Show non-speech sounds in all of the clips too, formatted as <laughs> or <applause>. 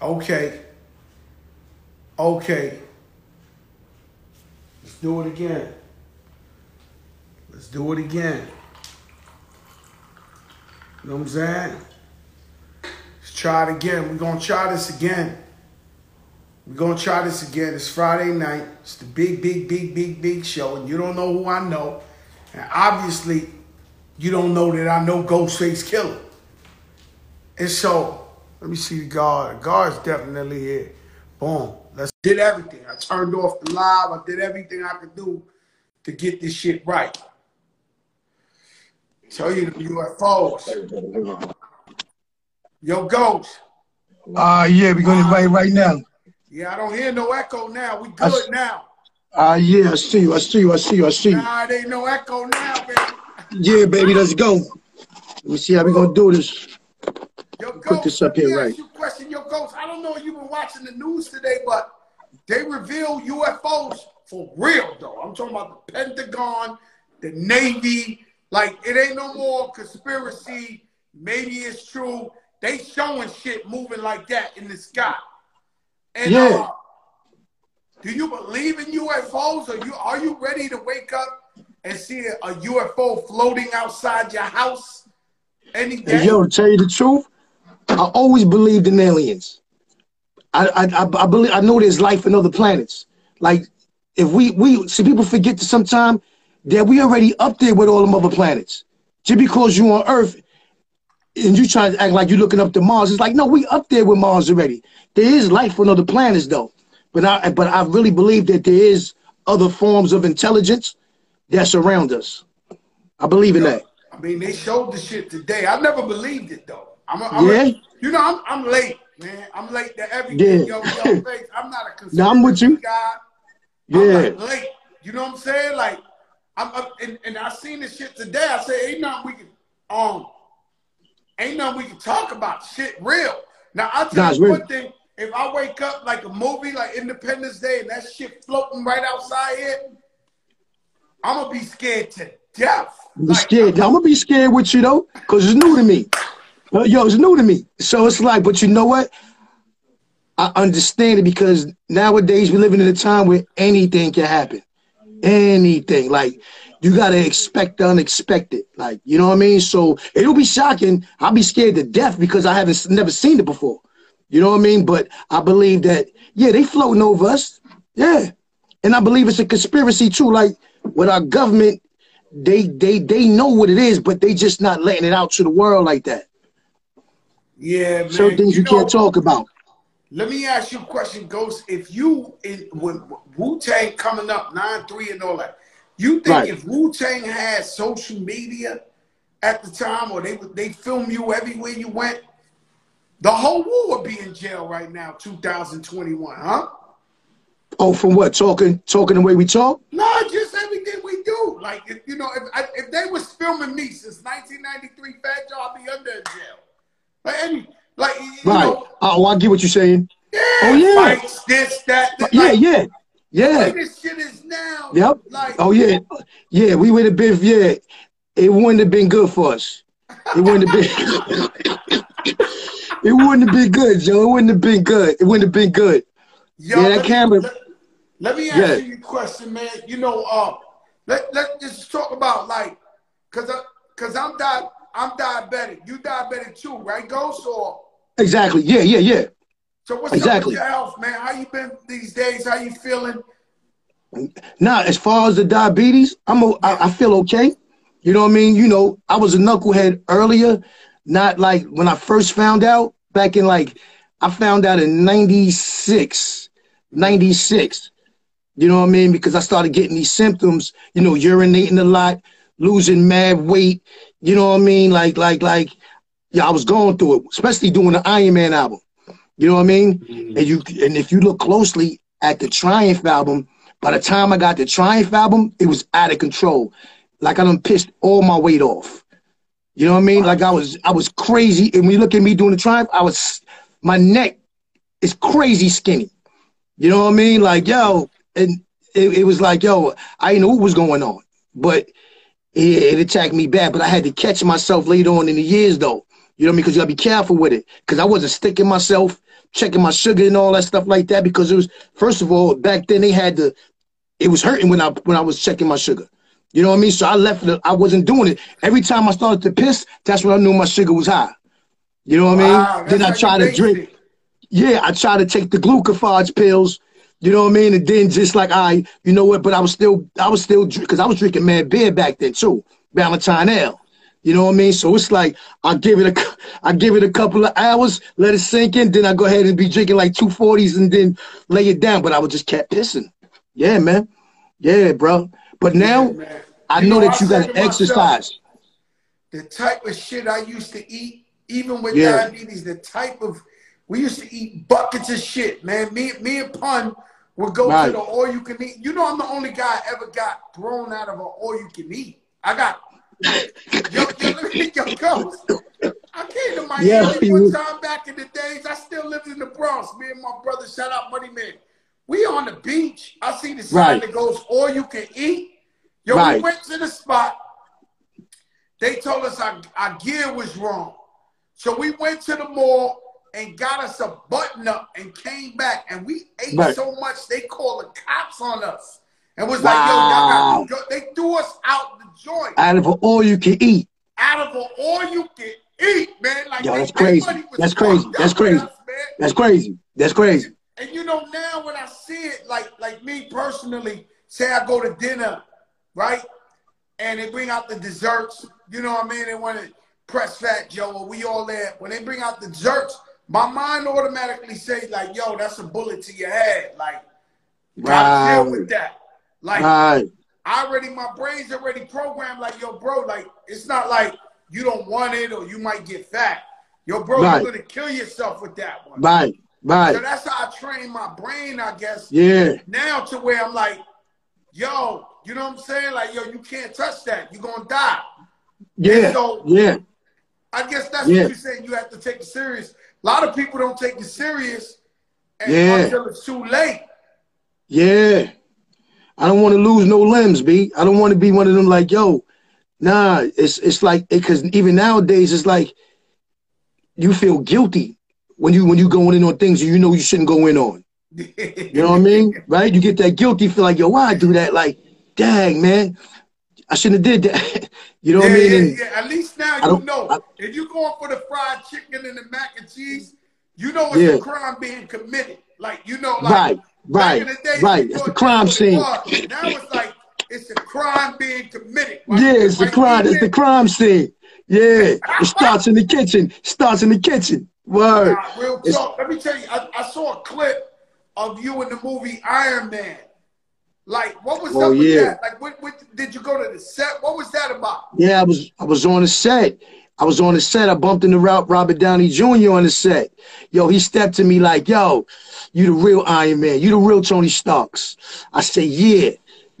Okay. Okay. Let's do it again. Let's do it again. You know what I'm saying? Let's try it again. We're gonna try this again. We're gonna try this again. It's Friday night. It's the big, big, big, big, big show, and you don't know who I know. And obviously, you don't know that I know Ghostface Killah. And so, let me see the guard. Guard's definitely here. Boom. Let's did everything. I turned off the live. I did everything I could do to get this shit right. Tell you the UFOs. Yo, Ghost. Uh, yeah, we're gonna invite right now. Yeah, I don't hear no echo now. We good now. Uh, yeah, I see you, I see you, I see you, I see you. Nah, there ain't no echo now, baby. Yeah, baby, let's go. Let me see how we gonna do this. Yo, Put this up here right. you question. your Ghost, I don't know if you've been watching the news today, but they reveal UFOs for real, though. I'm talking about the Pentagon, the Navy. Like, it ain't no more conspiracy. Maybe it's true. They showing shit moving like that in the sky. And Yeah. uh, do you believe in UFOs? Are you are you ready to wake up and see a, a UFO floating outside your house any day? Yo, to tell you the truth, I always believed in aliens. I, I, I, I believe I know there's life in other planets. Like, if we, we see people forget to sometime that we already up there with all them other planets. Just because you on Earth and you trying to act like you're looking up to Mars, it's like no, we up there with Mars already. There is life on other planets though, but I, but I really believe that there is other forms of intelligence that surround us. I believe in that. I mean, they showed the shit today. I never believed it though. I'm, a, I'm a- Yeah? you know, I'm, I'm late, man. I'm late to everything. Yeah. Yo, yo, face. I'm not a <laughs> Nah, I'm with you. guy. I'm Yeah. like late. You know what I'm saying? Like, I'm up, and, and I seen this shit today. I said, ain't nothing we can, um, ain't nothing we can talk about. Shit real. Now I'll tell Nah, it's you real. one thing. If I wake up like a movie like Independence Day and that shit floating right outside here, I'm gonna be scared to death. I'm Like, scared. I'm gonna be scared with you though, cause it's new to me. Uh, yo, it's new to me. So it's like, but you know what? I understand it because nowadays we're living in a time where anything can happen. Anything. Like you gotta expect the unexpected. Like, you know what I mean? So it'll be shocking. I'll be scared to death because I haven't never seen it before. You know what I mean? But I believe that, yeah, they floating over us. Yeah. And I believe it's a conspiracy too. Like with our government, they they they know what it is, but they just not letting it out to the world like that. Yeah, man. Certain things you, know, can't talk about. Let me ask you a question, Ghost. If you in when Wu Tang coming up nine three and all that, you think Right. if Wu Tang had social media at the time, or they would they film you everywhere you went, the whole world would be in jail right now, 2021, huh? Oh, from what? Talking talking the way we talk? No, just everything we do. Like if, you know, if I, if they was filming me since 1993, Fat Joe, I'd be under jail. Like any, like Right. know, Oh, I get what you're saying. yeah, Oh, yeah. fights, this, that, that. Yeah, like, yeah. Yeah. This shit is now. Yep. Like, Oh yeah. Yeah, we would have been yeah. It wouldn't have been good for us. It wouldn't have been It wouldn't have been good, Joe. It wouldn't have been good. It wouldn't have been good. yo, Yeah, that camera- Let, let me ask Yeah. you a question, man. You know, uh, let let just talk about like, cause I, cause I'm di- I'm diabetic. You diabetic too, right, Ghost? Or Exactly. Yeah, yeah, yeah. so what's Exactly. up with your health, man? How you been these days? How you feeling? Now, as far as the diabetes, I'm o- I, I feel okay. You know what I mean? You know, I was a knucklehead earlier, not like when I first found out back in like I found out in 96, 96. You know what I mean? Because I started getting these symptoms, you know, urinating a lot, losing mad weight, you know what I mean? Like like like yeah, I was going through it, especially doing the Iron Man album. You know what I mean? Mm-hmm. And you and if you look closely at the Triumph album, by the time I got the Triumph album, it was out of control. Like I done pissed all my weight off. You know what I mean? Like I was I was crazy. And when you look at me doing the Triumph, I was my neck is crazy skinny. You know what I mean? Like yo, and it, it was like yo, I didn't know what was going on, but it, it attacked me bad. But I had to catch myself later on in the years though. You know what I mean? Because you gotta be careful with it. Because I wasn't sticking myself checking my sugar and all that stuff like that because it was first of all back then they had to. It was hurting when I when I was checking my sugar. You know what I mean? So I left it. I wasn't doing it. Every time I started to piss, that's when I knew my sugar was high. You know what I mean? Then I try to drink. It. Yeah, I try to take the glucophage pills. You know what I mean? And then just like I, you know what? But I was still, I was still, because I was drinking mad beer back then too, Ballantine Ale. You know what I mean? So it's like I give it a, I give it a couple of hours, let it sink in, then I go ahead and be drinking like two forties and then lay it down. But I would just kept pissing. Yeah, man. Yeah, bro. But now yeah, I know, know, that I you got to exercise. The type of shit I used to eat, even with yeah. diabetes, the type of we used to eat buckets of shit, man. Me, me and Pun would go right. to the all you can eat. You know, I'm the only guy ever got thrown out of an all you can eat. I got <laughs> yo, yo, let me yo, go. I came to Miami yeah, one time back in the days. I still lived in the Bronx. Me and my brother, shout out Money Man. We on the beach. I see the sign right. that goes all you can eat. Yo, right. we went to the spot. They told us our, our gear was wrong. So we went to the mall and got us a button up and came back and we ate right. so much they called the cops on us and was wow. like, yo, y'all got they threw us out the joint. Out of all you can eat. Out of all you can eat, man. Like yo, that's crazy. That's crazy. That's crazy. Us, that's crazy. That's crazy. And you know, now when I see it, like like me personally, say I go to dinner, right? And they bring out the desserts, you know what I mean? They want to press fat Joe, or we all there. When they bring out the desserts, my mind automatically says like, yo, that's a bullet to your head. Like, gotta right. deal with that. Like, right. I already, my brain's already programmed. Like, yo, bro, like, it's not like you don't want it or you might get fat. Yo, bro, right. you're gonna kill yourself with that one. Right, right. So that's how I train my brain, I guess. Yeah. Now to where I'm like, yo, you know what I'm saying? Like, yo, you can't touch that. You're gonna die. Yeah. so, yeah. I guess that's yeah. what you're saying. You have to take it serious. A lot of people don't take it serious yeah. until it's too late. Yeah. I don't want to lose no limbs, B. I don't want to be one of them like, yo, nah, it's it's like because even nowadays it's like you feel guilty when you when you going in on things you know you shouldn't go in on. <laughs> you know what I mean? Right? You get that guilty feel like, yo, why I do that? Like, dang, man, I shouldn't have did that. <laughs> you know yeah, what I mean? Yeah, yeah. At least now you know. I, if you're going for the fried chicken and the mac and cheese, you know it's yeah. a crime being committed. Like you know, like right, right, day, right. It's the crime scene. Now it's like it's a crime being committed. Like, yeah, it's the crime. It's the crime scene. Yeah, it <laughs> starts in the kitchen. Starts in the kitchen. Word. Nah, real talk. Let me tell you, I, I saw a clip of you in the movie Iron Man. Like, what was oh, up with yeah. that? Like, what, what, did you go to the set? What was that about? Yeah, I was I was on the set. I was on the set. I bumped into Robert Downey Jr. on the set. Yo, he stepped to me like, "Yo, you the real Iron Man. You the real Tony Starks." I said, "Yeah."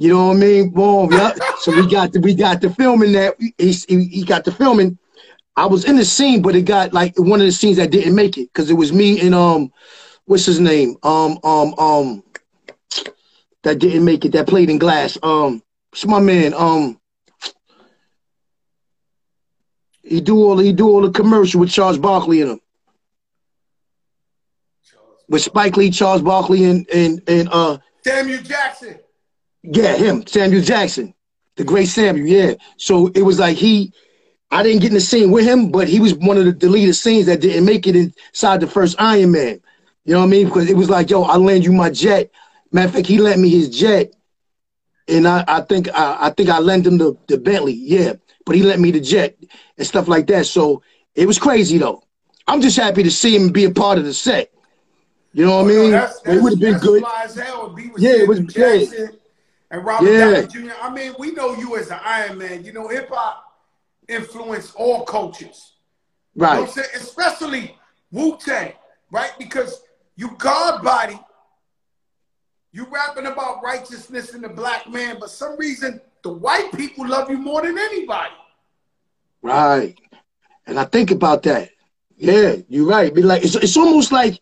You know what I mean? Boom. Yeah. so we got the we got the filming that he, he, he got the filming. I was in the scene, but it got like one of the scenes that didn't make it because it was me and um, what's his name? Um um um that didn't make it that played in glass. Um, it's my man. Um, he do all he do all the commercial with Charles Barkley in them. With Spike Lee, Charles Barkley, and and and uh Samuel Jackson. Yeah, him, Samuel Jackson, the great Samuel. Yeah. So it was like he, I didn't get in the scene with him, but he was one of the deleted scenes that didn't make it inside the first Iron Man. You know what I mean? Because it was like, yo, I land you my jet. Matter of fact, he lent me his jet, and I, I think I, I think I lent him the, the Bentley, yeah. But he lent me the jet and stuff like that. So it was crazy though. I'm just happy to see him be a part of the set. You know what I oh, mean? that's, that's, it would have been good. yeah, it was Jackson and Robert yeah. Downey Jr. I mean, we know you as an Iron Man. You know, hip hop influenced all cultures. Right. You know Especially Wu Tang, right? Because you God body you rapping about righteousness in the black man, but some reason the white people love you more than anybody. Right. And I think about that. Yeah, you're right. Be like it's, it's almost like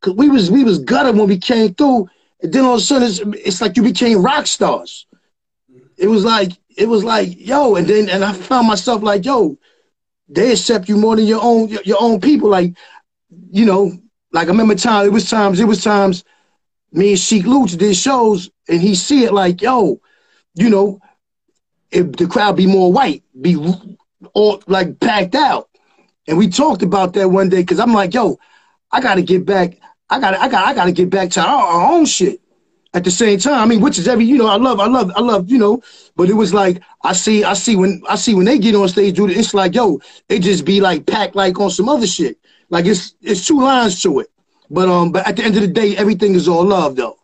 cause we was we was gutted when we came through, and then all of a sudden it's, it's like you became rock stars. It was like it was like yo, and then and I found myself like yo, they accept you more than your own your, your own people. Like, you know, like I remember time. It was times. It was times. Me and Sheek Louch did shows, and he see it like, yo, you know, if the crowd be more white, be all like packed out. And we talked about that one day because I'm like, yo, I gotta get back. I gotta, I got, I gotta get back to our, our own shit. At the same time, I mean, which is every, you know, I love, I love, I love, you know. But it was like I see, I see when I see when they get on stage, dude. It's like, yo, it just be like packed like on some other shit. Like it's it's two lines to it. But um, but at the end of the day, everything is all love though.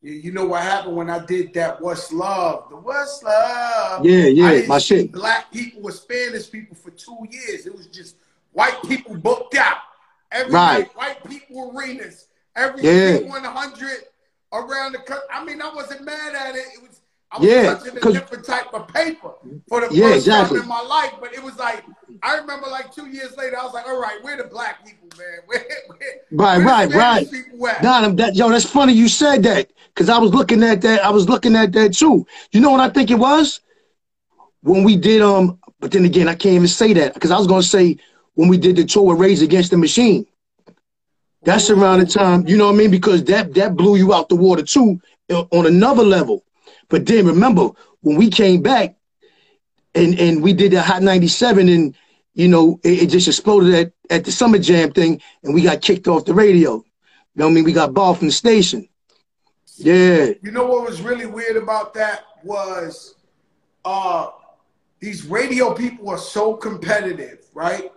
You know what happened when I did that? What's love? The what's love? Yeah, yeah, my shit. Black people with Spanish people for two years. It was just white people booked out. Every right. Day, white people arenas. Every yeah. 100 around the country. I mean, I wasn't mad at it. It was I was yeah, touching a different type of paper for the yeah, first exactly. time in my life. But it was like I remember like two years later, I was like, all right, where the black people, man? <laughs> Where, where, right, where right, right. People at? That, yo, that's funny you said that. Cause I was looking at that, I was looking at that too. You know what I think it was? When we did um, but then again, I can't even say that because I was gonna say when we did the tour with Rage Against the Machine. That's around the time, you know what I mean? Because that that blew you out the water too uh, on another level. But then remember when we came back and and we did the Hot 97 and you know it, it, just exploded at, at the Summer Jam thing and we got kicked off the radio. You know what I mean? We got barred from the station. Yeah. You know what was really weird about that was uh these radio people are so competitive, right?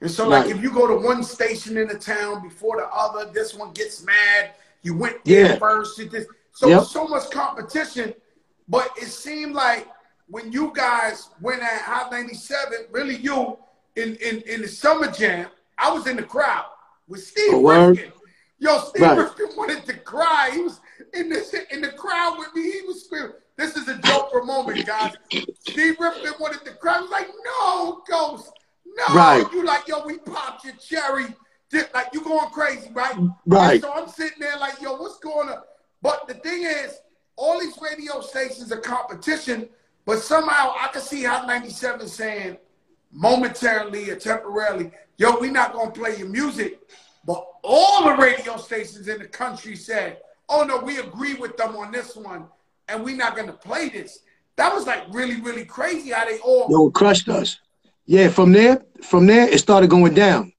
And so, like, if you go to one station in the town before the other, this one gets mad. You went there Yeah. first. You just, so Yep. so much competition. But it seemed like when you guys went at Hot 97, really you in in, in the summer jam, I was in the crowd with Steve Oh. Rifkin. Yo, Steve Right. Rifkin wanted to cry. He was in the in the crowd with me. He was screaming. This is a joke for a moment, guys. Steve Rifkin wanted to cry. I was like, no, Ghost. No. Right. You like, yo, we popped your cherry. Like, you going crazy, right? Right. And so I'm sitting there like, yo, what's going on? But the thing is, all these radio stations are competition, but somehow I can see Hot 97 saying momentarily or temporarily, yo, we not gonna play your music. But all the radio stations in the country said, oh no, we agree with them on this one, and we not gonna play this. That was like really, really crazy how they all Yo, crushed us. Yeah, from there, from there, it started going down.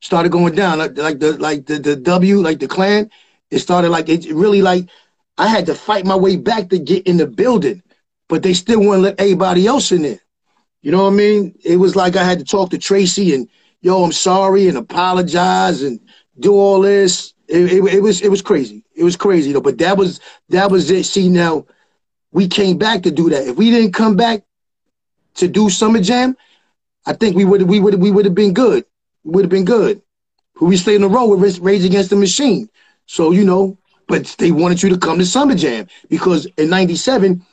Started going down like, like the like the, the W, like the clan. It started like it really like I had to fight my way back to get in the building, but they still wouldn't let everybody else in there. You know what I mean? It was like I had to talk to Tracy and yo, I'm sorry and apologize and do all this. It, it, it was it was crazy. It was crazy though. But that was that was it. See now, we came back to do that. If we didn't come back to do Summer Jam, I think we would we would we would have been good. We would have been good. But we stayed in the row with Rage Against the Machine. So you know, but they wanted you to come to Summer Jam because in '97,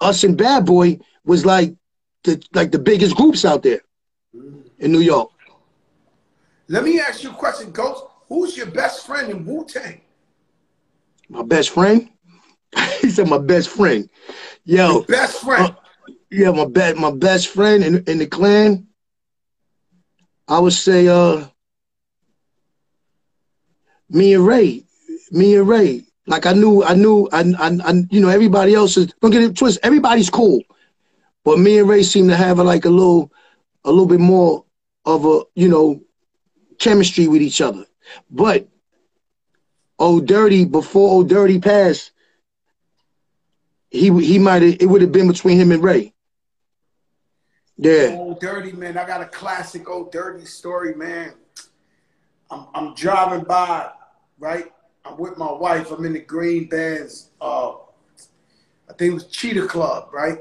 us and Bad Boy was like the like the biggest groups out there in New York. Let me ask you a question, Ghost. Who's your best friend in Wu Tang? My best friend. <laughs> he said my best friend. Yo, Best friend. uh, yeah, my best my best friend in, in the clan. I would say uh me and Ray. Me and Ray. Like I knew I knew I, I, I you know everybody else is don't get it twisted. Everybody's cool. But me and Ray seem to have a, like a little a little bit more of a, you know, chemistry with each other. But Old Dirty, before Old Dirty passed, he he might have it would have been between him and Ray. Yeah. Old Dirty, man. I got a classic Old Dirty story, man. I'm, I'm driving by, right? I'm with my wife. I'm in the Green Bands. Uh, I think it was Cheetah Club, right?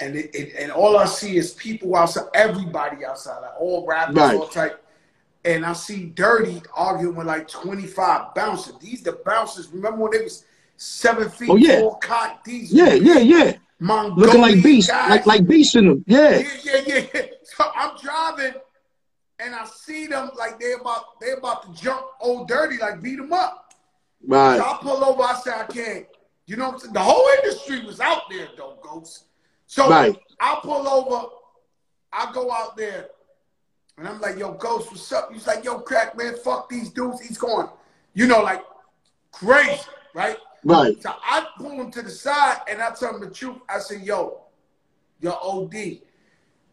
And it, it, and all I see is people outside, everybody outside, like all rappers, Right. all type. And I see Dirty arguing with like 25 bouncers. These the bouncers. Remember when they was seven feet Oh, yeah. tall, cock? These Yeah, yeah, yeah. Mongolian Looking like beast, guys. like like beast in them. Yeah. Yeah, yeah, yeah. <laughs> So I'm driving and I see them like they about they about to jump old dirty, like beat him up. Right. So. I pull over, I say I can't. You know what I'm saying? The whole industry was out there though, Ghost. So Right. I pull over, I go out there, And I'm like, yo, Ghost, what's up? He's like, yo, crack, man, fuck these dudes. He's going, you know, like crazy, right? Right. So I pull him to the side and I tell him the truth. I say, yo, yo, OD,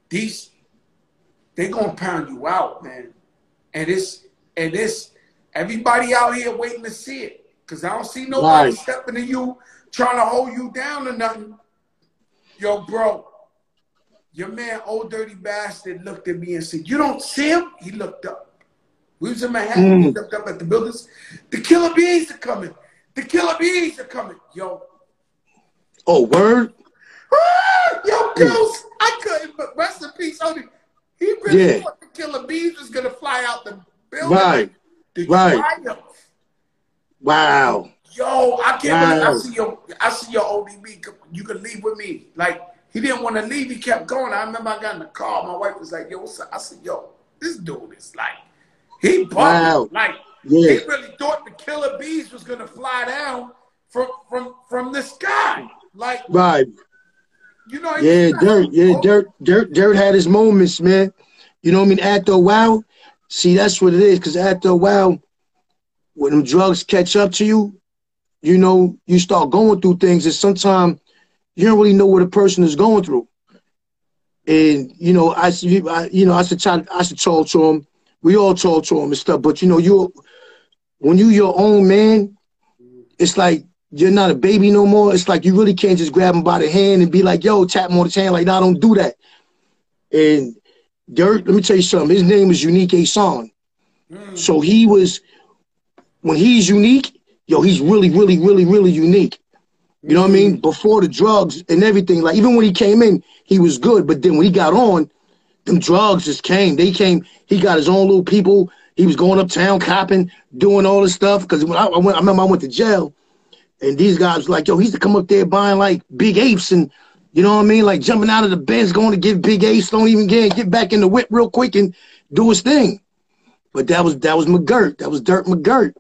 these, they gonna pound you out, man. And it's, and it's, everybody out here waiting to see it. Cause I don't see nobody Right. stepping to you, trying to hold you down or nothing. Yo, bro, your man, old dirty bastard, looked at me and said, You don't see him? He looked up. We was in Manhattan, he Mm. looked up at the buildings. The killer bees are coming. The killer bees are coming. Yo, Oh, word? ah, yo, Ghost, I couldn't, but rest in peace, Odie. He really Yeah. thought the killer bees was gonna fly out the building. Right. The Right. triumph. Wow. Yo, I can't believe I see your I see your ODB. You can leave with me. Like he didn't want to leave. He kept going. I remember I got in the car. My wife was like, "Yo, what's up?" I said, "Yo, this dude is like he bugging. Wow. Like Yeah. he really thought the killer bees was gonna fly down from from from the sky. Like Right. you know. Yeah, Dirt. Yeah, oh. Dirt. Dirt. Dirt had his moments, man. You know what I mean? After a while, see, that's what it is. Because after a while, when them drugs catch up to you, you know, you start going through things, and sometimes you don't really know what a person is going through. And you know, I, I you know, I should try, I should talk to him. We all talk to him and stuff. But you know, you when you your own man, it's like you're not a baby no more. It's like you really can't just grab him by the hand and be like, yo, tap him on the hand. Like, nah, don't do that. And Dirt, let me tell you something. His name is Unique Ason. Mm. So he was, when he's unique, yo, he's really, really, really, really unique. You know what I mean? Before the drugs and everything, like even when he came in, he was good. But then when he got on, them drugs just came. They came. He got his own little people. He was going uptown, copping, doing all this stuff. Because when I, I went, I remember I went to jail, and these guys was like, yo, he used to come up there buying like big apes and you know what I mean, like jumping out of the Benz, going to get big apes, don't even get get back in the whip real quick and do his thing. But that was that was McGirt. That was Dirt McGirt.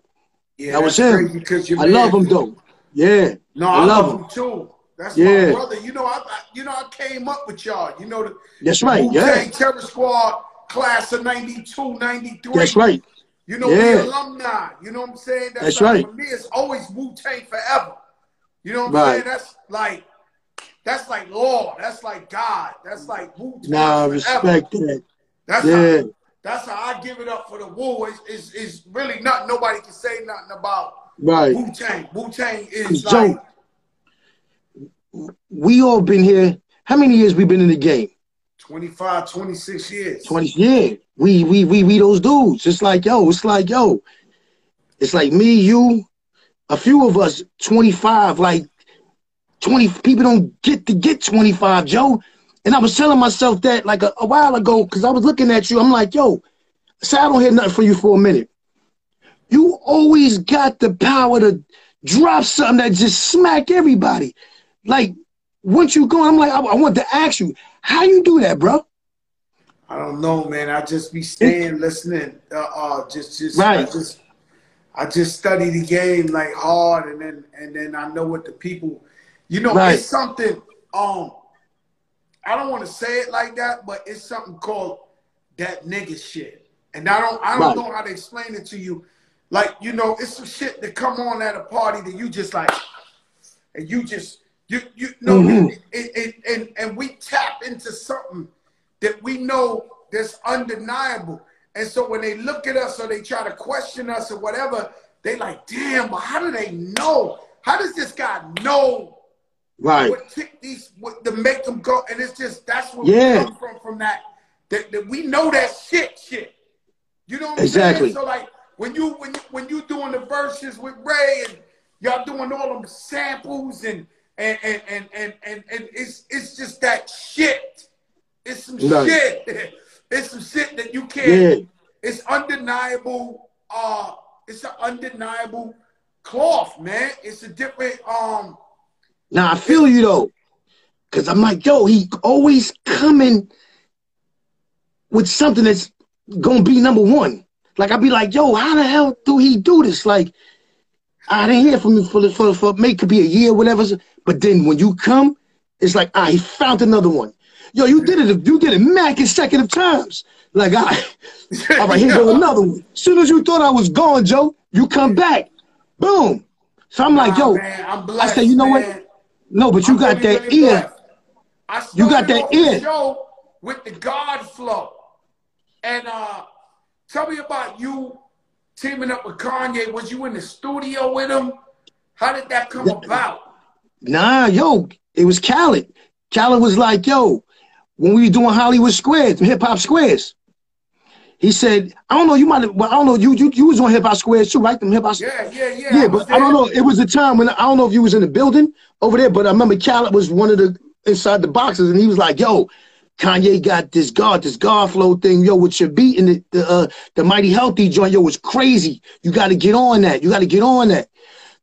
Yeah, that was him. crazy 'cause your I love him though. Yeah. No, I I, love love him. too. That's Yeah. my brother. You know, I, I you know I came up with y'all. You know the That's right. Wu-Tang Yeah. Terror Squad class of 92, 93. That's right. You know, Yeah. we alumni. You know what I'm saying? That's like, right. For me, it's always Wu Tang forever. You know what I'm Right. saying? That's like, that's like law. That's like God. That's like Wu Tang Nah, forever. respect that. That's Yeah. how. That's how I give it up for the Wu. Is it's really nothing. Nobody can say nothing about Right. Wu Tang. Wu Tang is like. Joe, we all been here. How many years we been in the game? 25, 26 years. 20 yeah. We we we we those dudes. It's like, yo, it's like, yo, it's like me, you, a few of us, 25, like 20 people don't get to get 25, Joe. And I was telling myself that like a, a while ago, because I was looking at you. I'm like, yo, say I don't hear nothing from you for a minute. You always got the power to drop something that just smack everybody. Like, once you go, I'm like, I, I want to ask you, how you do that, bro? I don't know, man. I just be staying, listening. Uh, uh just, just, Right. I just, I just study the game like hard, and then, and then I know what the people, you know, Right. it's something. Um, I don't want to say it like that, but it's something called that nigga shit, and I don't, I don't Right. know how to explain it to you. Like, you know, it's some shit that come on at a party that you just like, and you just, you, you know, Mhm. it, it, it, and and we tap into something that we know that's undeniable. And so when they look at us or they try to question us or whatever, they like, damn, but how do they know? How does this guy know Right. what tick these what to make them go? And it's just that's where Yeah. we come from from that, that that we know that shit shit. You know what I'm Exactly. saying? So like when you when you when you doing the verses with Ray and y'all doing all them samples and and and and and, and, and it's it's just that shit. It's some Right. shit. <laughs> It's some shit that you can't. Yeah. It's undeniable. Uh, it's an undeniable cloth, man. It's a different. Um, Now I feel you though, cause I'm like, yo, he always coming with something that's gonna be number one. Like I'd be like, yo, how the hell do he do this? Like, I didn't hear from him for for for maybe could be a year, whatever. But then when you come, it's like, I he found another one. yo, you did it, you did it mad consecutive times. Like, I, <laughs> all right, here go another one. As soon as you thought I was gone, Joe, you come back. Boom. So I'm like, yo, man, I'm blessed, I said, you know man. what? No, but you I'm got that really ear. I You got that ear. Show with the God flow, and uh, tell me about you teaming up with Kanye. Was you in the studio with him? How did that come about? Nah, yo, it was Khaled. Khaled was like, yo, when we was doing Hollywood Squares, hip hop squares. He said, I don't know, you might have, well, I don't know, you you, you was on hip hop squares too, right? Them hip hop Yeah, yeah, yeah. Yeah, but I don't know. It was a time when I don't know if you was in the building over there, but I remember Khaled was one of the inside the boxes, and he was like, "Yo, Kanye got this God, this God flow thing, yo, with your beat and the the, uh, the mighty healthy joint, yo, was crazy. You got to get on that. You got to get on that."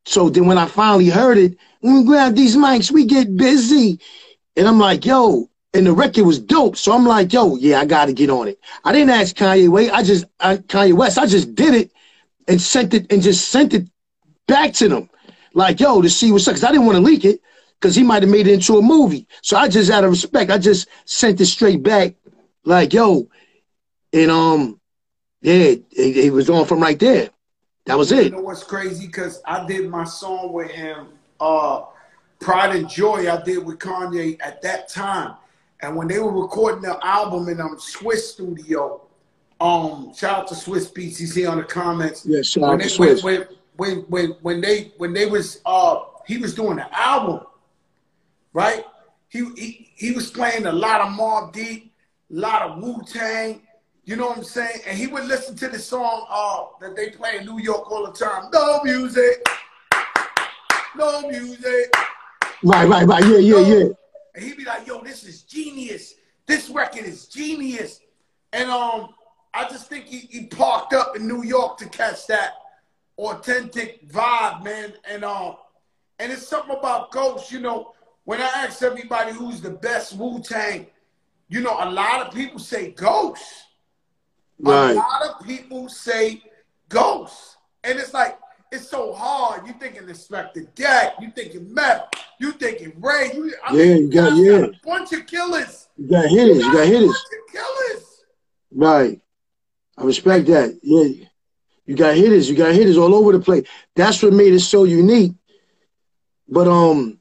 So then when I finally heard it, we grab these mics, we get busy, and I'm like, "Yo." And the record was dope, so I'm like, "Yo, yeah, I got to get on it." I didn't ask Kanye Wait, I just I, Kanye West, I just did it and sent it and just sent it back to them, like, yo, to see what's up. Cause I didn't want to leak it because he might have made it into a movie. So I just, out of respect, I just sent it straight back, like, yo, and um, yeah, it, it was on from right there. That was it. You know what's crazy? Because I did my song with him, uh, Pride and Joy. I did with Kanye at that time, and when they were recording the album in um Swizz studio, um, shout out to Swizz Beatz. He's here on the comments. Yeah, shout when out they, to Swizz. When, when, when, when they when they was uh he was doing the album, right? He he he was playing a lot of Mobb Deep, a lot of Wu Tang. You know what I'm saying? And he would listen to the song uh that they play in New York all the time. No music, no music. Right, right, right. Yeah, yeah, yeah. And he'd be like, yo, this is genius. This record is genius. And um, I just think he, he parked up in New York to catch that authentic vibe, man. And um, and it's something about Ghost, you know, when I ask everybody who's the best Wu-Tang, you know, a lot of people say Ghost. A lot of people say Ghost. And it's like, it's so hard. You thinking Inspectah Deck, you thinking Meth, you thinking Ray. You, I Yeah, you got- guys yeah. a bunch of killers. You got hitters. You got a hitters. bunch of killers. Right. I respect that. Yeah. You got hitters. You got hitters all over the place. That's what made it so unique. But um,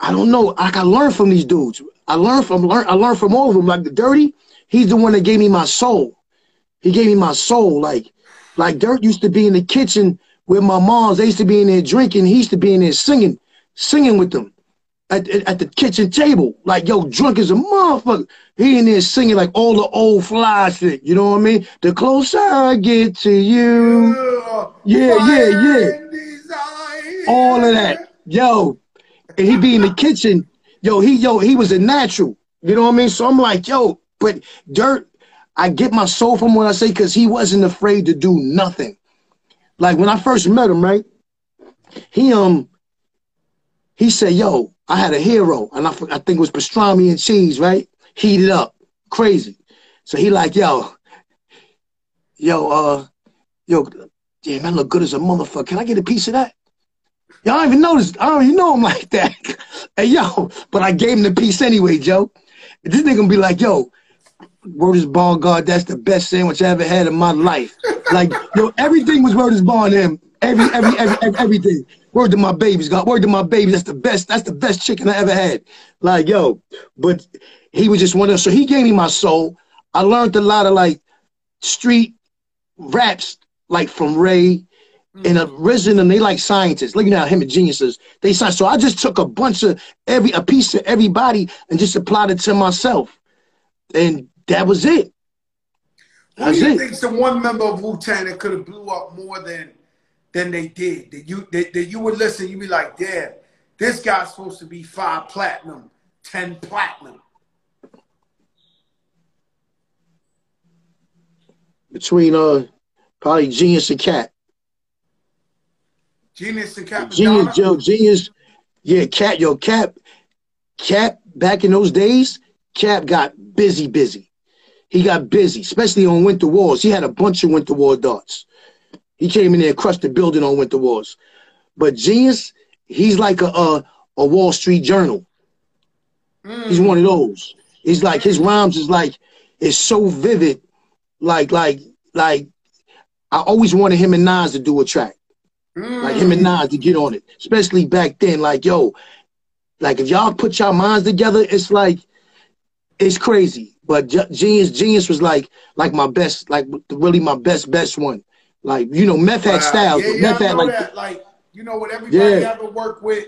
I don't know. Like I can learn from these dudes. I learned from learn. I learned from all of them. Like the dirty, he's the one that gave me my soul. He gave me my soul. Like, like Dirt used to be in the kitchen with my moms. They used to be in there drinking. He used to be in there singing, singing with them at, at, at the kitchen table. Like, yo, drunk as a motherfucker. He in there singing like all the old fly shit. You know what I mean? The closer I get to you, Yeah, yeah, yeah. all of that. Yo. And he be in the kitchen. Yo, he yo, he was a natural. You know what I mean? So I'm like, yo, but Dirt, I get my soul from what I say because he wasn't afraid to do nothing. Like when I first met him, right? He um he said, yo, I had a hero, and I, I think it was pastrami and cheese, right? Heated up, crazy. So he like, yo, yo, uh, yo, yeah, man, look good as a motherfucker. Can I get a piece of that? Y'all don't even notice. I don't even know him <laughs> like that. hey, yo, but I gave him the piece anyway, Joe. This nigga gonna be like, yo, word is bond, God, that's the best sandwich I ever had in my life. Like, yo, everything was word is bond him. Every, every, every, every, everything. Word to my babies, God. Word to my babies. That's the best. That's the best chicken I ever had. Like, yo, but he was just one of. So he gave me my soul. I learned a lot of like street raps, like from Ray and RZA, and they like scientists. Look at him and geniuses. They science. So I just took a bunch of every a piece of everybody and just applied it to myself, and that was it. Who do you it. think's the one member of Wu Tang that could have blew up more than than they did? That you that, that you would listen, you'd be like, damn, this guy's supposed to be five platinum, ten platinum. Between uh, probably Genius and Cat. Genius and Cappadonna. Genius, yo, Genius, yeah, Cat, yo, Cap, Cap. Back in those days, Cap got busy, busy. He got busy, especially on Winter Warz. He had a bunch of Winter War darts. He came in there and crushed the building on Winter Warz. But Genius, he's like a a, a Wall Street Journal. Mm. He's one of those. He's like his rhymes is like it's so vivid, like like like I always wanted him and Nas to do a track, mm. like him and. Nas to get on it, especially back then. Like yo, like if y'all put y'all minds together, it's like it's crazy. But Genius, Genius was like like my best, like really my best best one. Like you know, Meth had styles. Yeah, Meth had like that. like you know what everybody yeah. ever worked with.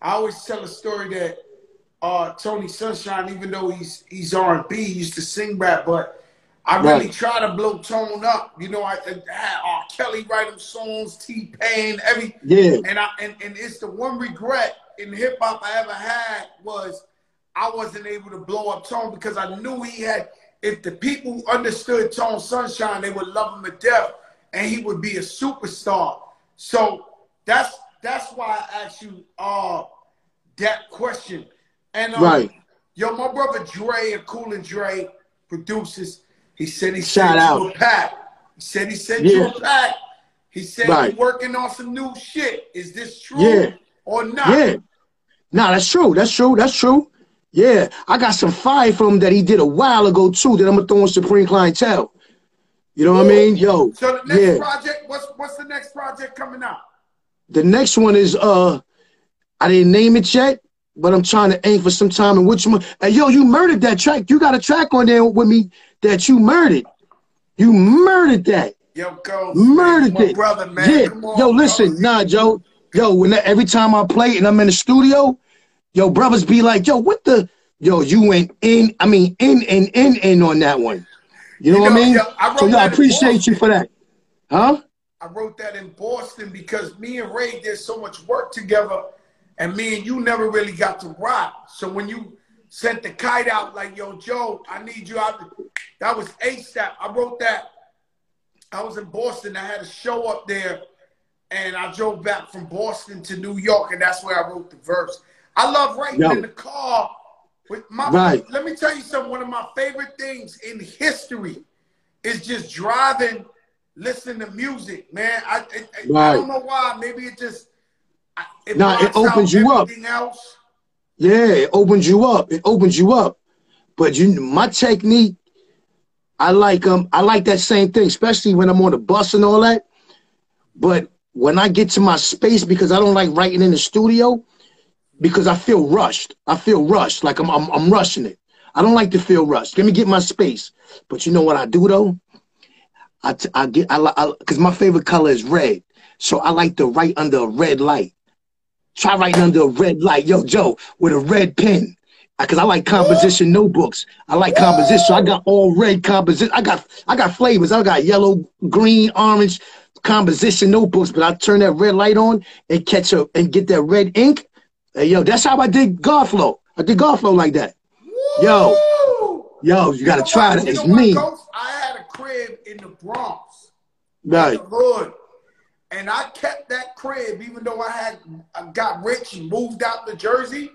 I always tell a story that uh, Tony Sunshine, even though he's he's R and B, used to sing rap, but I really right. try to blow tone up. You know, I, I had R. Kelly write him songs, T Pain, every yeah, and I and, and it's the one regret in hip hop I ever had was I wasn't able to blow up Tone because I knew he had. If the people understood Tone Sunshine, they would love him to death, and he would be a superstar. So that's that's why I asked you uh, that question. And um, right, yo, my brother Dre, a Cool and Dre produces. He said he Shout sent out. you a pack. He said he sent yeah. you a pack. He said right. he's working on some new shit. Is this true yeah. or not? Yeah. Nah, that's true. That's true. That's true. Yeah, I got some fire from him that he did a while ago too. That I'm gonna throw on Supreme Clientele. You know Ooh. what I mean? Yo. So the next yeah. project, what's what's the next project coming out? The next one is uh, I didn't name it yet, but I'm trying to aim for some time in which one. Hey, yo, you murdered that track. You got a track on there with me that you murdered. You murdered that. Yo, go. Murdered it, brother, man. Yeah. On, yo, listen, go. nah, Joe. Yo, when that, every time I play and I'm in the studio, yo, brothers be like, yo, what the, yo, you went in, I mean, in and in, in on that one. You know, you know what I mean? Yo, I so I appreciate you for that. Huh? I wrote that in Boston because me and Ray did so much work together, and me and you never really got to rock. So when you sent the kite out, like, yo, Joe, I need you out. That was ASAP. I wrote that. I was in Boston. I had a show up there, and I drove back from Boston to New York, and that's where I wrote the verse. I love writing Yo. in the car with my. Right. Let me tell you something. One of my favorite things in history is just driving, listening to music, man. I I, right. I don't know why. Maybe it just. It nah, it opens you up. Else. Yeah, it opens you up. It opens you up. But you, my technique, I like um, I like that same thing, especially when I'm on the bus and all that. But when I get to my space, because I don't like writing in the studio, because I feel rushed. I feel rushed, like I'm, I'm, I'm rushing it. I don't like to feel rushed. Let me get my space. But you know what I do though? I, I get I because my favorite color is red, so I like to write under a red light. Try writing under a red light, yo Joe, with a red pen, because I like composition notebooks. I like composition. I got all red composition. I got I got flavors. I got yellow, green, orange composition notebooks. But I turn that red light on and catch up and get that red ink Hey, yo, that's how I did Godflow. I did Godflow like that. Yo, yo, you, you gotta try that. It's me. I had a crib in the Bronx, right? In the hood, and I kept that crib even though I had I got rich and moved out to Jersey,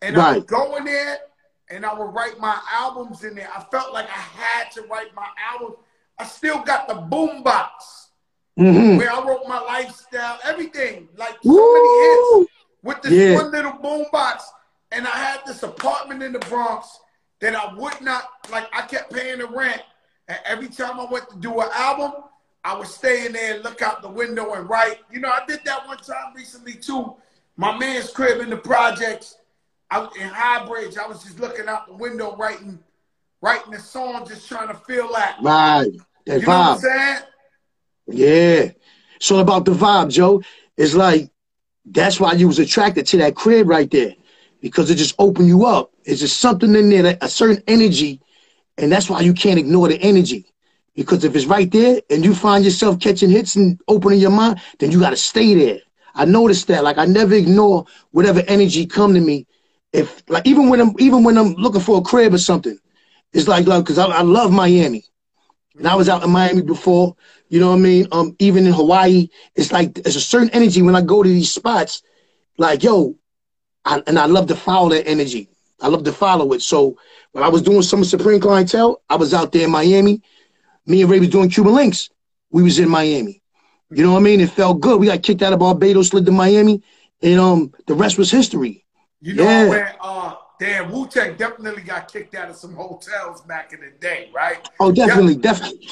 and right. I would go in there and I would write my albums in there. I felt like I had to write my albums. I still got the boombox mm-hmm. where I wrote my lifestyle, everything, like so Woo! many hits with this yeah. one little boom box, and I had this apartment in the Bronx that I would not like. I kept paying the rent, and every time I went to do an album, I would stay in there and look out the window and write. You know, I did that one time recently too. My man's crib in the projects, out in Highbridge. I was just looking out the window writing, writing the song, just trying to feel that. Right, that you vibe. Know what I'm saying? Yeah. So about the vibe, Joe. It's like that's why you was attracted to that crib right there, because it just opened you up. It's just something in there, a certain energy, and that's why you can't ignore the energy. Because if it's right there and you find yourself catching hits and opening your mind, then you got to stay there. I noticed that. Like I never ignore whatever energy come to me. If like even when I'm even when I'm looking for a crib or something, it's like like because I, I love Miami, and I was out in Miami before. You know what I mean? Um, even in Hawaii, it's like there's a certain energy when I go to these spots. Like, yo, I, and I love to follow that energy. I love to follow it. So when I was doing some Supreme Clientele, I was out there in Miami. Me and Ray was doing Cuban Linx. We was in Miami. You know what I mean? It felt good. We got kicked out of Barbados, slid to Miami, and um, the rest was history. You know yeah. where uh, damn, Wu Tang definitely got kicked out of some hotels back in the day, right? Oh, definitely, definitely.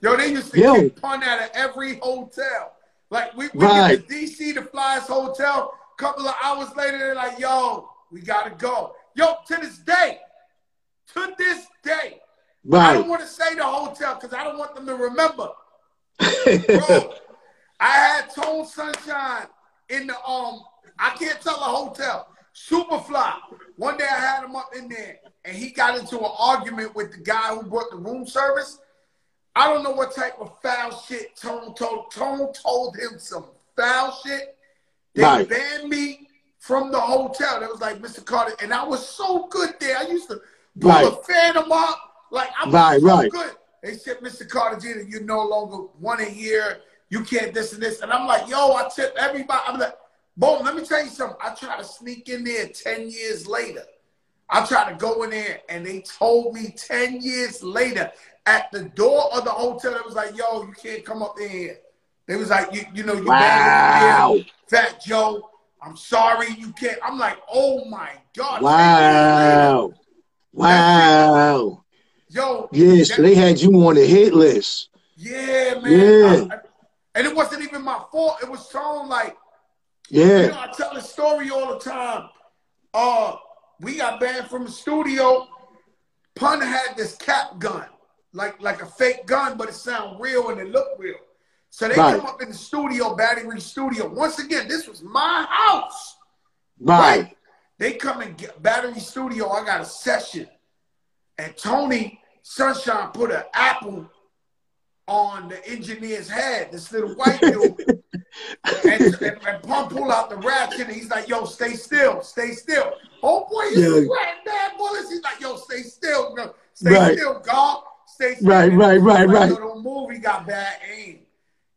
Yo, they used to Yo. kick pun out of every hotel. Like we, we Right. get to DC to fly us hotel. Couple of hours later, they're like, "Yo, we gotta go." Yo, to this day, to this day, I don't want to say the hotel because I don't want them to remember. <laughs> Bro, I had Tone Sunshine in the um. I can't tell a hotel. Superfly. One day I had him up in there, and he got into an argument with the guy who brought the room service. I don't know what type of foul shit Tone told. Tone told him some foul shit. They Right. banned me from the hotel. That was like Mr. Carter, and I was so good there. I used to pull a Right. phantom up. Like I'm Right, so right. good. They said, Mr. Carter Jr., you no longer one a year. You can't this and this. And I'm like, yo, I tip everybody. I'm like, boom, let me tell you something. I try to sneak in there 10 years later. I tried to go in there and they told me 10 years later at the door of the hotel, it was like, yo, you can't come up in here. They was like, you, you know, you Wow. Fat Joe. I'm sorry, you can't. I'm like, oh my God. 10 years later. Wow. Wow. Yo, Yeah, so they had you on the hit list. Yeah, man. Yeah. I- I- and it wasn't even my fault. It was Tone like, yeah. you know, I tell the story all the time. Uh, we got banned from the studio. Pun had this cap gun, like like a fake gun, but it sound real and it looked real. So they Right. come up in the studio, Battery Studio. Once again, this was my house. Right. They come and get Battery Studio. I got a session, and Tony Sunshine put an apple on the engineer's head. This little white dude, <laughs> and, and, and Pun pull out the ratchet, and he's like, "Yo, stay still, stay still." Oh boy, he's Yeah. sweating bad bullets. He's like, "Yo, stay still, no, stay Right. still, God, stay still." Right, right, right, right. Move. He got bad aim.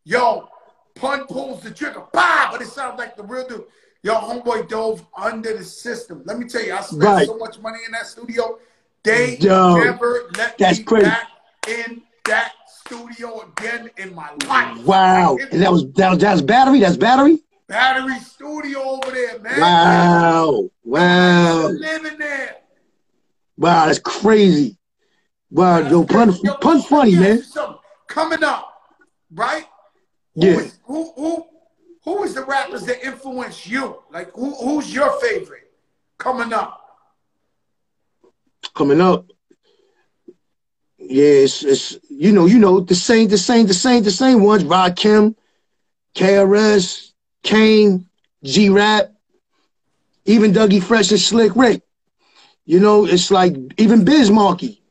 Yo, Pun pulls the trigger, bah! But it sounds like the real dude. Yo, homeboy dove under the system. Let me tell you, I spent Right. so much money in that studio. They Yo, never let that's me crazy. back in that studio again in my life. Wow. Like, And that was that was, that battery? That's battery? battery studio over there, man. Wow. Wow. Living there. Wow, that's crazy. Wow, yo, pun, Yo, pun funny, man. Coming up, right? Yeah. is- who who who is the rappers that influence you? Like who who's your favorite coming up? Coming up. Yeah, it's, it's you know, you know, the same, the same, the same, the same ones. Rakim, KRS, Kane, G Rap, even Dougie Fresh and Slick Rick. You know, it's like even Biz Markie.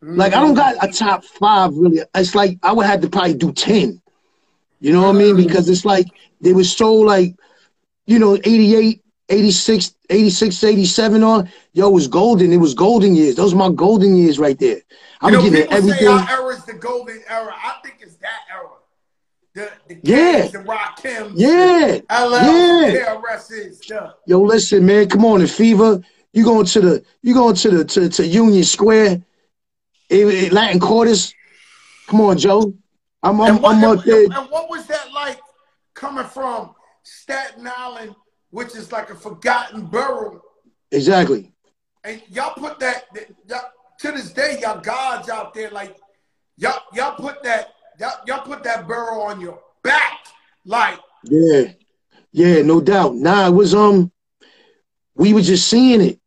Like I don't mm-hmm. got a top five really. It's like I would have to probably do ten. You know what I mean? Because it's like they were so like, you know, 88, 86, 86, 87 on. Yo, it was golden. It was golden years. Those are my golden years right there. I'm you know, getting people everything. say our era is the golden era. I think it's that era. The the Yeah. Kings, the Yeah. LL, Yeah. Yo, listen, man. Come on, the fever. You going to the you going to the to, to Union Square, eh, eh, Latin quarters. Come on, Joe. I'm I'm, and, what, I'm up there. and what was that like coming from Staten Island, which is like a forgotten borough? Exactly. And y'all put that, y'all, to this day, y'all gods out there, like y'all y'all put that y'all, y'all put that borough on your back, like Yeah. Yeah, no doubt. Nah, it was um we were just seeing it.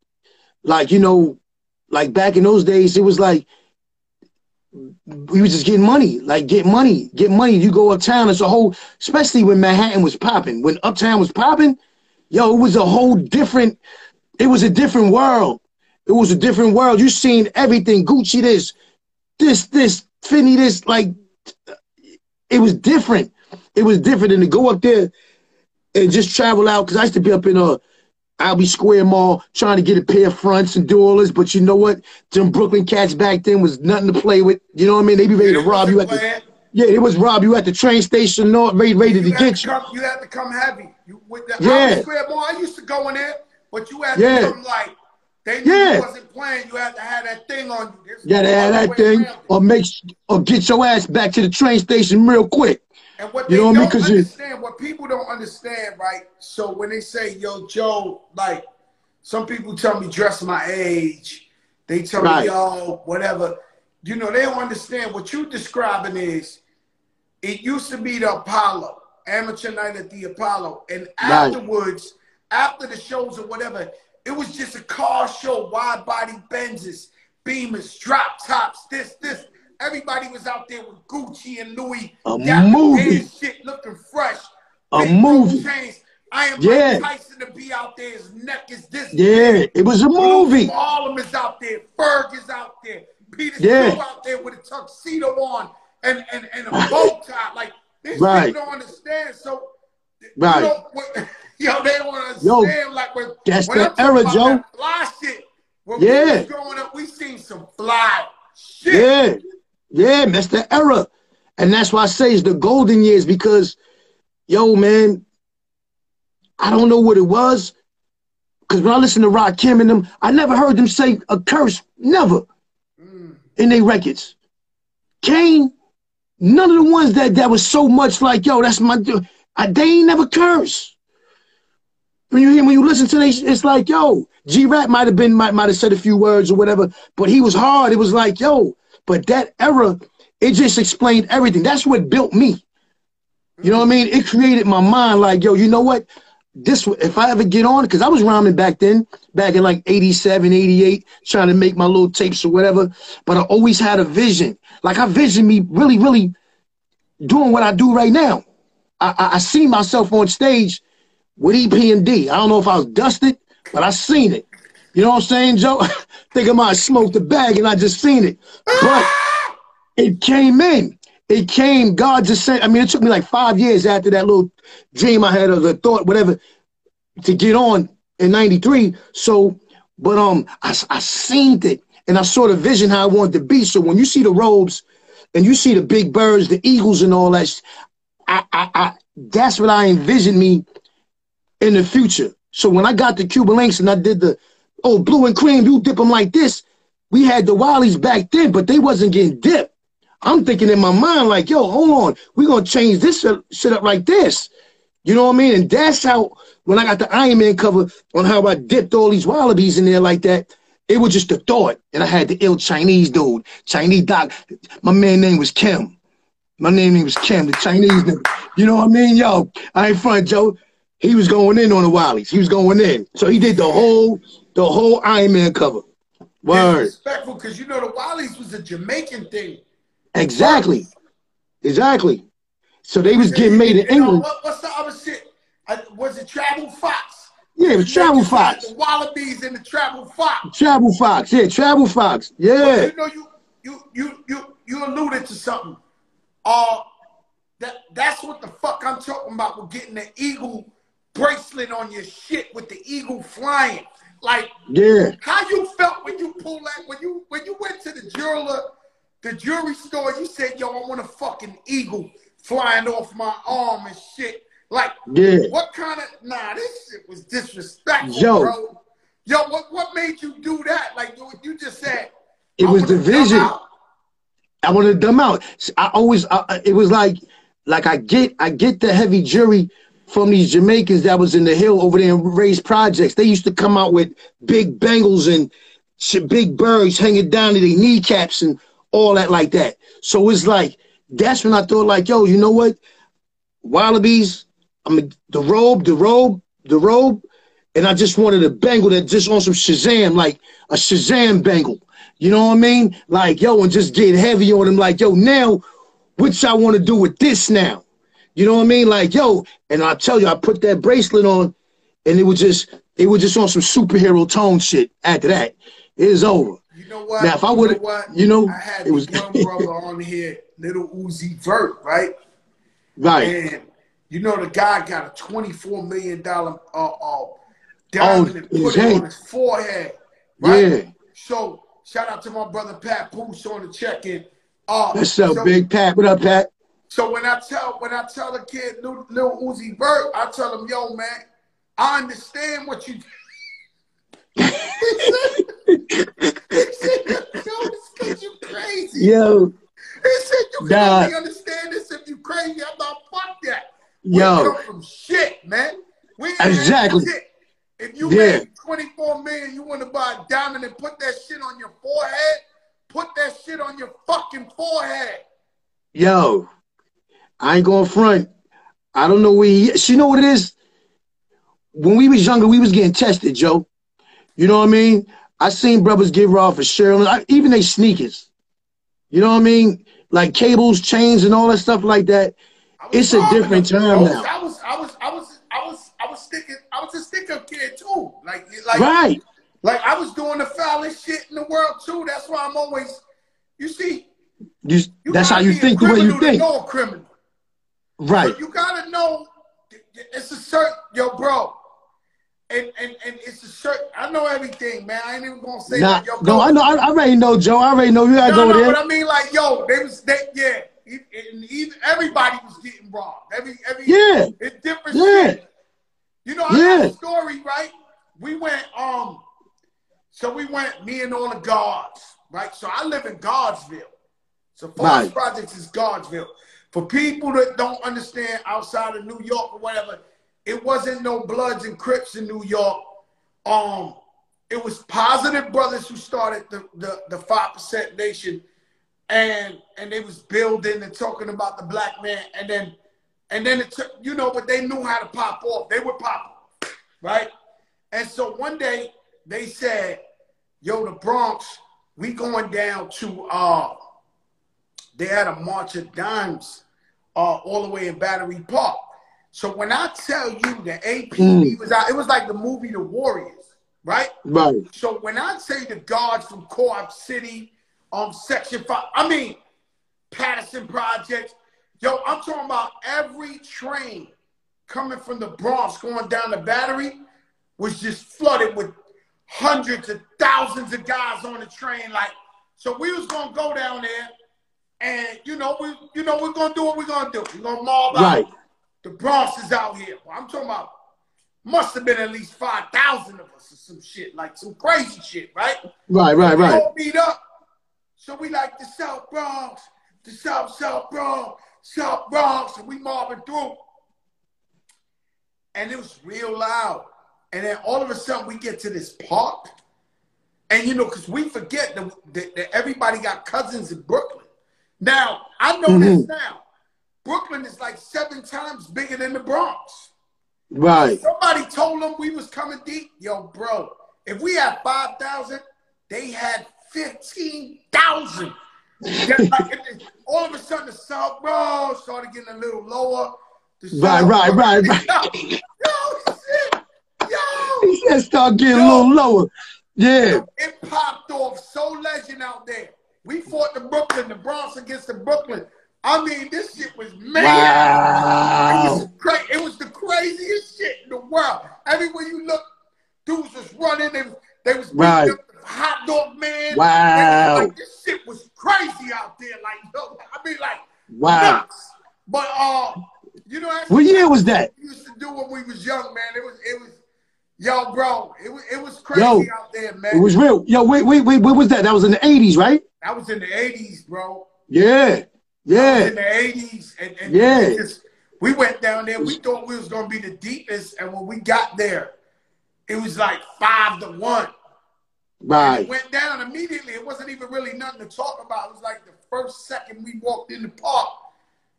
Like, you know, like back in those days, it was like we was just getting money, like get money, get money. You go uptown, it's a whole especially when Manhattan was popping. When uptown was popping, yo, it was a whole different, it was a different world. It was a different world. You seen everything, Gucci this, this, this, Finny this, like it was different. It was different. And to go up there and just travel out, because I used to be up in uh Albee Square Mall trying to get a pair of fronts and do all this, but you know what? Them Brooklyn cats back then was nothing to play with. You know what I mean? They be ready to rob you at the. Yeah, it was rob you at the train station, not ready, ready to You had get to you. come, you had to come heavy. You with the Yeah. Mall. I used to go in there, but you had Yeah. to come like they knew Yeah. you wasn't playing. You had to have that thing on you. There's You gotta have that thing, around or make or get your ass back to the train station real quick. And what You they know what I mean? don't 'Cause you- understand, what people don't understand, right? So when they say, "Yo, Joe," like some people tell me dress my age. They tell Right. me, oh, whatever. You know, they don't understand what you're describing is it used to be the Apollo, amateur night at the Apollo. And Right. afterwards, after the shows or whatever, it was just a car show, wide body Benzes, Beamers, drop tops, this, this. Everybody was out there with Gucci and Louis. A Dapper movie. Shit looking fresh. A Big movie. Chains. I am Yeah. Mike Tyson to be out there. His neck is this. Yeah, it was a movie. All of them is out there. Ferg is out there. Peter Yeah. Out there with a tuxedo on and, and, and a bow tie. Like, these Right. people don't understand. So, Right. you know, what, <laughs> yo, they don't understand. like, when, that's when the era, Joe. Fly shit. When Yeah. we was growing up, we seen some fly shit. Yeah, yeah, that's the era. And that's why I say it's the golden years because, yo, man, I don't know what it was. Because when I listen to Rakim and them, I never heard them say a curse, never, Mm. in their records. Kane, none of the ones that, that was so much like, yo, that's my, dude. I, they ain't never curse. When you hear, when you listen to this, it's like, yo, G Rap might have been, might, might have said a few words or whatever, but he was hard. It was like, yo, but that era, it just explained everything. That's what built me. You know what I mean? It created my mind like, yo, you know what? This, if I ever get on, because I was rhyming back then, back in like 87, 88, trying to make my little tapes or whatever, but I always had a vision. Like I vision me really, really doing what I do right now. I, I, I see myself on stage with EPMD. I don't know if I was dusted, but I seen it. You know what I'm saying, Joe? <laughs> Think I might have smoked the bag and I just seen it. But it came in. It came, God just said, I mean, it took me like five years after that little dream I had or the thought, whatever, to get on in 93. So, but um, I, I seen it and I saw the vision how I wanted to be. So when you see the robes and you see the big birds, the eagles and all that, I, I, I, that's what I envisioned me in the future. So when I got the Cuban links and I did the, oh, blue and cream, you dip them like this. We had the Wallies back then, but they wasn't getting dipped. I'm thinking in my mind, like, yo, hold on, we're gonna change this shit up like this. You know what I mean? And that's how when I got the Iron Man cover on how I dipped all these wallabies in there like that, it was just a thought. And I had the ill Chinese dude, Chinese doc. My man name was Kim. My name was Kim, the Chinese dude. You know what I mean? Yo, I ain't front, Joe. He was going in on the Wallies. He was going in. So he did the whole the whole Iron Man cover. Word. Disrespectful because you know the Wallies was a Jamaican thing. Exactly. Exactly. So they was getting made in England. what, what's the other shit? Uh, was it Travel Fox? Yeah, it was Travel Fox. The Wallabies and the Travel Fox. Travel Fox. Yeah, Travel Fox. Yeah. you know, you you you you you alluded to something. Uh that that's what the fuck I'm talking about with getting the eagle bracelet on your shit with the eagle flying. Like Yeah. how you felt when you pulled that when you when you went to the jeweler, the jewelry store, you said, yo, I want a fucking eagle flying off my arm and shit. Like Yeah. what kind of nah, this shit was disrespectful, Yo. bro. Yo, what what made you do that? Like you, you just said It was wanna the come vision. out. I wanted them out. I always, I, it was like, like I get, I get the heavy jury from these Jamaicans that was in the hill over there in raised projects. They used to come out with big bangles and big birds hanging down to their kneecaps and all that like that. So it's like, that's when I thought like, yo, you know what? Wallabies, I mean, the robe, the robe, the robe, and I just wanted a bangle that just on some Shazam, like a Shazam bangle. You know what I mean? Like, yo, and just get heavy on them. Like, yo, now, what y'all want to do with this now? You know what I mean? Like, yo, and I tell you, I put that bracelet on, and it was just, it was just on some superhero tone shit. After that, it is over. You know what? Now, if I know what? you know, I had it was- the young <laughs> brother on here, Lil Uzi Vert, right? Right? And you know the guy got a twenty-four million dollar uh, uh, diamond and Oh, his put it on his forehead, right? Yeah. So shout out to my brother Pat Poose on the check-in. Uh, What's up, so, Big Pat? What up, Pat? So when I tell when I tell a kid little, Lil Uzi Vert, I tell him, yo, man, I understand what you. <laughs> <laughs> said, he said, yo, this you crazy. Yo, He said, you can Nah. only understand this if you crazy. I'm not fuck that. We yo, from shit, man. We Exactly. If you yeah. made 24 million, you want to buy a diamond and put that shit on your forehead? Put that shit on your fucking forehead. Yo, I ain't going front. I don't know where he You know what it is? When we was younger, we was getting tested, Joe. You know what I mean? I seen brothers get raw for shearling, even they sneakers. You know what I mean? Like cables, chains, and all that stuff like that. It's a different time now. I was, I was, I was, I was, I was sticking. I was a sticker kid too. Like, like, right. Like I was doing the foulest shit in the world too. That's why I'm always. You see. You, you that's how you think the way you think. Know a criminal. Right. So you gotta know. It's a certain yo, bro. And, and, and it's a shirt. I know everything, man. I ain't even gonna say nah, that. Yo, no, I know. I, I, already know, Joe. I already know. You gotta no, go no, there. But I mean, like, yo, they was, they, yeah. Even, everybody was getting robbed. Every, every, yeah. It's different. Yeah. Shit. You know, I yeah. have a story, right? We went, um, so we went, me and all the guards, right? So I live in Guardsville. So Forest right. Projects is Guardsville. For people that don't understand outside of New York or whatever, it wasn't no Bloods and Crips in New York. Um, it was positive brothers who started the the the five percent nation, and and they was building and talking about the black man, and then and then it took you know, but they knew how to pop off. They would pop, right? And so one day they said, yo, the Bronx, we going down to uh they had a march of dimes uh all the way in Battery Park. So when I tell you the APD mm. was out, it was like the movie The Warriors, right? Right. So when I say the guards from Co-op City, um, Section 5, I mean Patterson Projects, yo, I'm talking about every train coming from the Bronx going down the battery was just flooded with hundreds of thousands of guys on the train. Like, so we was gonna go down there, and you know, we you know we're gonna do what we're gonna do. We're gonna mob right. out. The Bronx is out here. I'm talking about must have been at least five thousand of us or some shit, like some crazy shit, right? Right, right, right. All beat up. So we like the South Bronx, the South South Bronx, South Bronx, and we mobbing through. And it was real loud. And then all of a sudden we get to this park. And you know, because we forget that, that, that, everybody got cousins in Brooklyn. Now, I know mm-hmm. this now. Brooklyn is like seven times bigger than the Bronx. Right. Somebody told them we was coming deep. Yo, bro, if we had 5,000, they had 15,000. all of a sudden, the South Bronx started getting a little lower. Right, right, right, right, <laughs> Yo, yo, shit. Yo. He said start getting yo. a little lower. Yeah. It popped off so legend out there. We fought the Brooklyn, the Bronx against the Brooklyn. I mean, this shit was mad. Wow. It was cra- It was the craziest shit in the world. Everywhere you look, dudes was running. They was, they was right. up hot dog man. Wow. Like, this shit was crazy out there. Like, yo, I mean, like, wow. Nuts. But uh, you know, what year was that? We used to do when we was young, man. It was, it was. Yo, bro, it was it was crazy yo, out there, man. It was real. Yo, wait, wait, wait. What was that? That was in the '80s, right? That was in the '80s, bro. Yeah. Yeah. In the 80s. And, and yeah. Just, we went down there. We thought we was going to be the deepest. And when we got there, it was like five to one. Right. Went down immediately. It wasn't even really nothing to talk about. It was like the first second we walked in the park.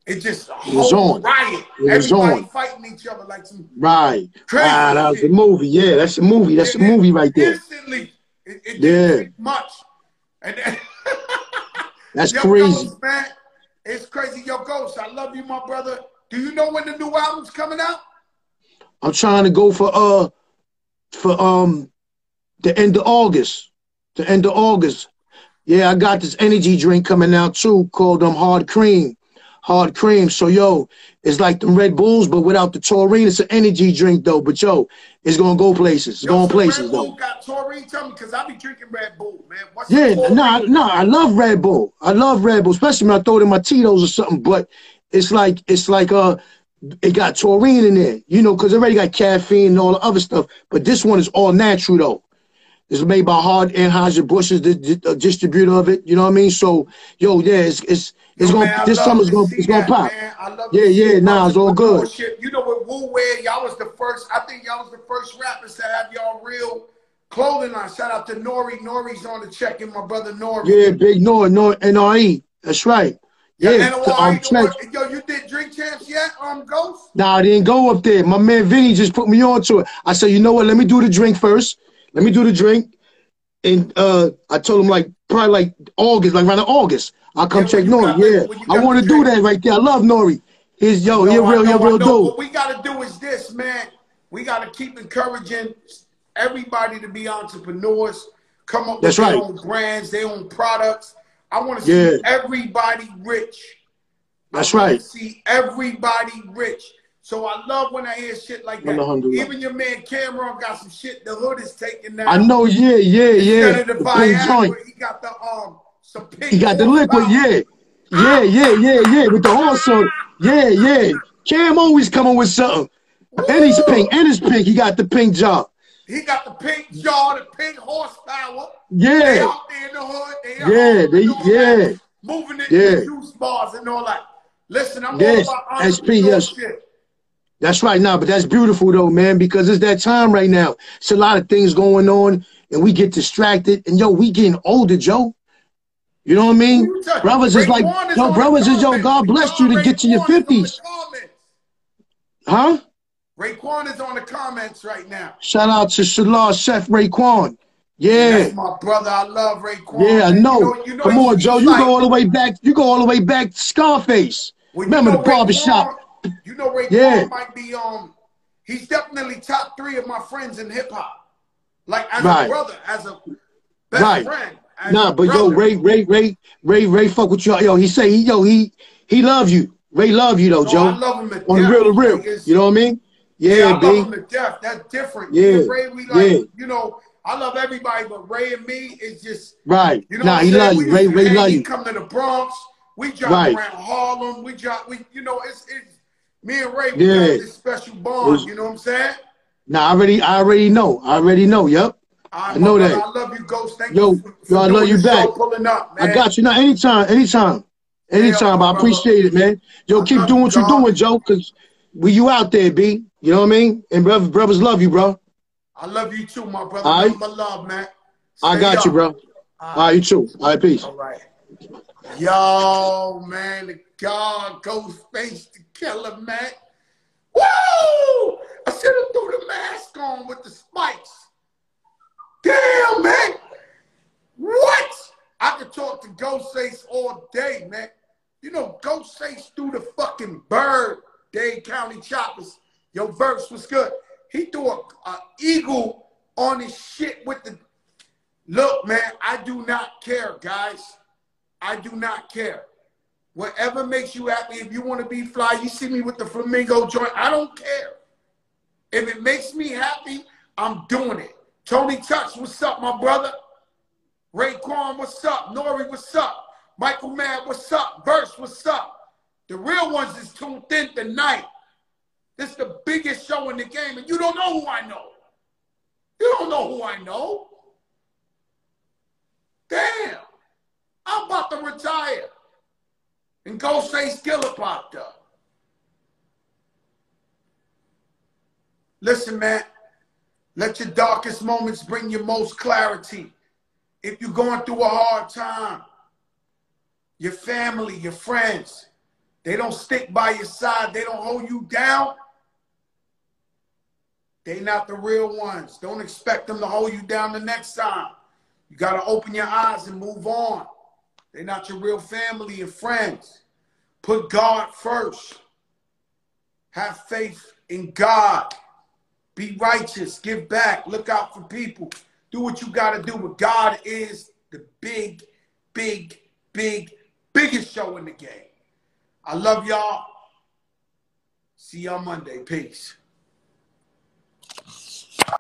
It just a it was on. riot. It Everybody on. fighting each other like some right. Crazy wow, that was a movie. Yeah, that's a movie. That's a movie right there. Instantly, it, it yeah. much. And then <laughs> That's crazy. Man. It's crazy. Yo, Ghost, I love you, my brother. Do you know when the new album's coming out? I'm trying to go for uh for um the end of August. The end of August. Yeah, I got this energy drink coming out too called um hard cream. Hard cream. So yo, it's like the Red Bulls, but without the taurine. It's an energy drink though. But yo, it's gonna go places. It's yo, going so places Red though. Bull got taurine. Tell me, cause I be drinking Red Bull, man. What's yeah, no, nah, no, nah, I love Red Bull. I love Red Bull, especially when I throw it in my Tito's or something. But it's like it's like uh, it got taurine in there, you know, cause it already got caffeine and all the other stuff. But this one is all natural though. It's made by Hard Anheuser Busch is the, the, distributor of it. You know what I mean? So, yo, yeah, it's it's it's yo, gonna man, this summer's gonna it's gonna pop. Yeah, yeah, nah, it's all good. You know what Wu wear? Y'all was the first. I think y'all was the first rappers to have y'all real clothing line. Shout out to Nore. Nore's on the check in my brother Nore. Yeah, big Nore, Nore, N-R-E. That's right. Yeah, yeah um, yo, you did drink champs yet, um, Ghost? Nah, I didn't go up there. My man Vinny just put me on to it. I said, you know what? Let me do the drink first. Let me do the drink. And uh, I told him like probably like August, like around August. I'll come yeah, check Nore. Got, yeah, I want to do that right there. I love Nore. He's yo, he a real, he real dude. What we got to do is this, man. We got to keep encouraging everybody to be entrepreneurs, come up That's with right. their own brands, their own products. I want to see yeah. everybody rich. That's right. See everybody rich. So I love when I hear shit like that. Even your man Cam'ron got some shit. The hood is taking that. I know. Yeah, yeah, yeah. The Viagra, he got the um some pink. He got the liquid. Yeah, yeah, yeah, yeah, yeah. With the horse on. Yeah, yeah. Cam always coming with something. Woo! And he's pink. And he's pink. He got the pink job. He got the pink jaw, the pink horsepower. Yeah. They out there in the hood. They yeah, they, yeah. That, moving it yeah. juice bars and all that. Listen, I'm yes. all about SP, yes. Shit. That's right now, but that's beautiful though, man, because it's that time right now. It's a lot of things going on, and we get distracted. And yo, we getting older, Joe. You know what I mean? Brothers is like, yo, brothers is yo, God bless you to get to your fifties. Huh? Raekwon is on the comments right now. Shout out to Salah Chef Raekwon. Yeah. That's my brother. I love Raekwon. Yeah, I know. You know, you know Come on, Joe. You like, go all the way back. You go all the way back to Scarface. Remember the barbershop. You know, Ray yeah. might be um, he's definitely top three of my friends in hip hop. Like as right. a brother, as a best right. friend. Nah, but brother. yo, Ray, Ray, Ray, Ray, Ray, fuck with you. Yo, he say he, yo, he, he love you. Ray love you though, no, Joe. I love him on the real to real. You know what I mean? Yeah, yeah I B. love him to death. That's different. Yeah, Ray, we like, yeah. you know, I love everybody, but Ray and me is just right. You know, nah, he love you. Ray, Ray love you. Come to the Bronx. We drive right. around Harlem. We drive. We, you know, it's it's me and Ray, we yeah. got this special bond. you know what I'm saying? Nah, I already, I already know. I already know. Yep. I, I know that. I love you, Ghost. Thank yo, you for, yo, I love you back. Pulling up. I got you. Now, anytime, anytime, anytime. Yeah, I appreciate it, man. Yo, I keep doing what you're doing, Joe, because we you out there, B. You know what I mean? And brothers, brothers love you, bro. I love you too, my brother. All right. My love, man. Stay I got up. you, bro. All right. All right, you too. All right, peace. All right. Yo, man, the God Ghostface the Killah, man. Woo! I should have threw the mask on with the spikes. Damn, man. What? I could talk to Ghostface all day, man. You know, Ghostface threw the fucking bird, Dade County Choppers. Your verse was good. He threw a, a eagle on his shit with the. Look, man, I do not care, guys. I do not care. Whatever makes you happy. If you want to be fly, you see me with the flamingo joint. I don't care. If it makes me happy, I'm doing it. Tony Touch, what's up, my brother? Raekwon, what's up? Nore, what's up? Michael Mann, what's up? Verse, what's up? The real ones is tuned in tonight. This is the biggest show in the game, and you don't know who I know. You don't know who I know. Damn. I'm about to retire. And Ghostface Killah popped up. Listen, man, let your darkest moments bring you most clarity. If you're going through a hard time, your family, your friends, they don't stick by your side, they don't hold you down. They not the real ones. Don't expect them to hold you down the next time. You got to open your eyes and move on. They're not your real family and friends. Put God first. Have faith in God. Be righteous. Give back. Look out for people. Do what you got to do. But God is the big, big, big, biggest show in the game. I love y'all. See y'all Monday. Peace.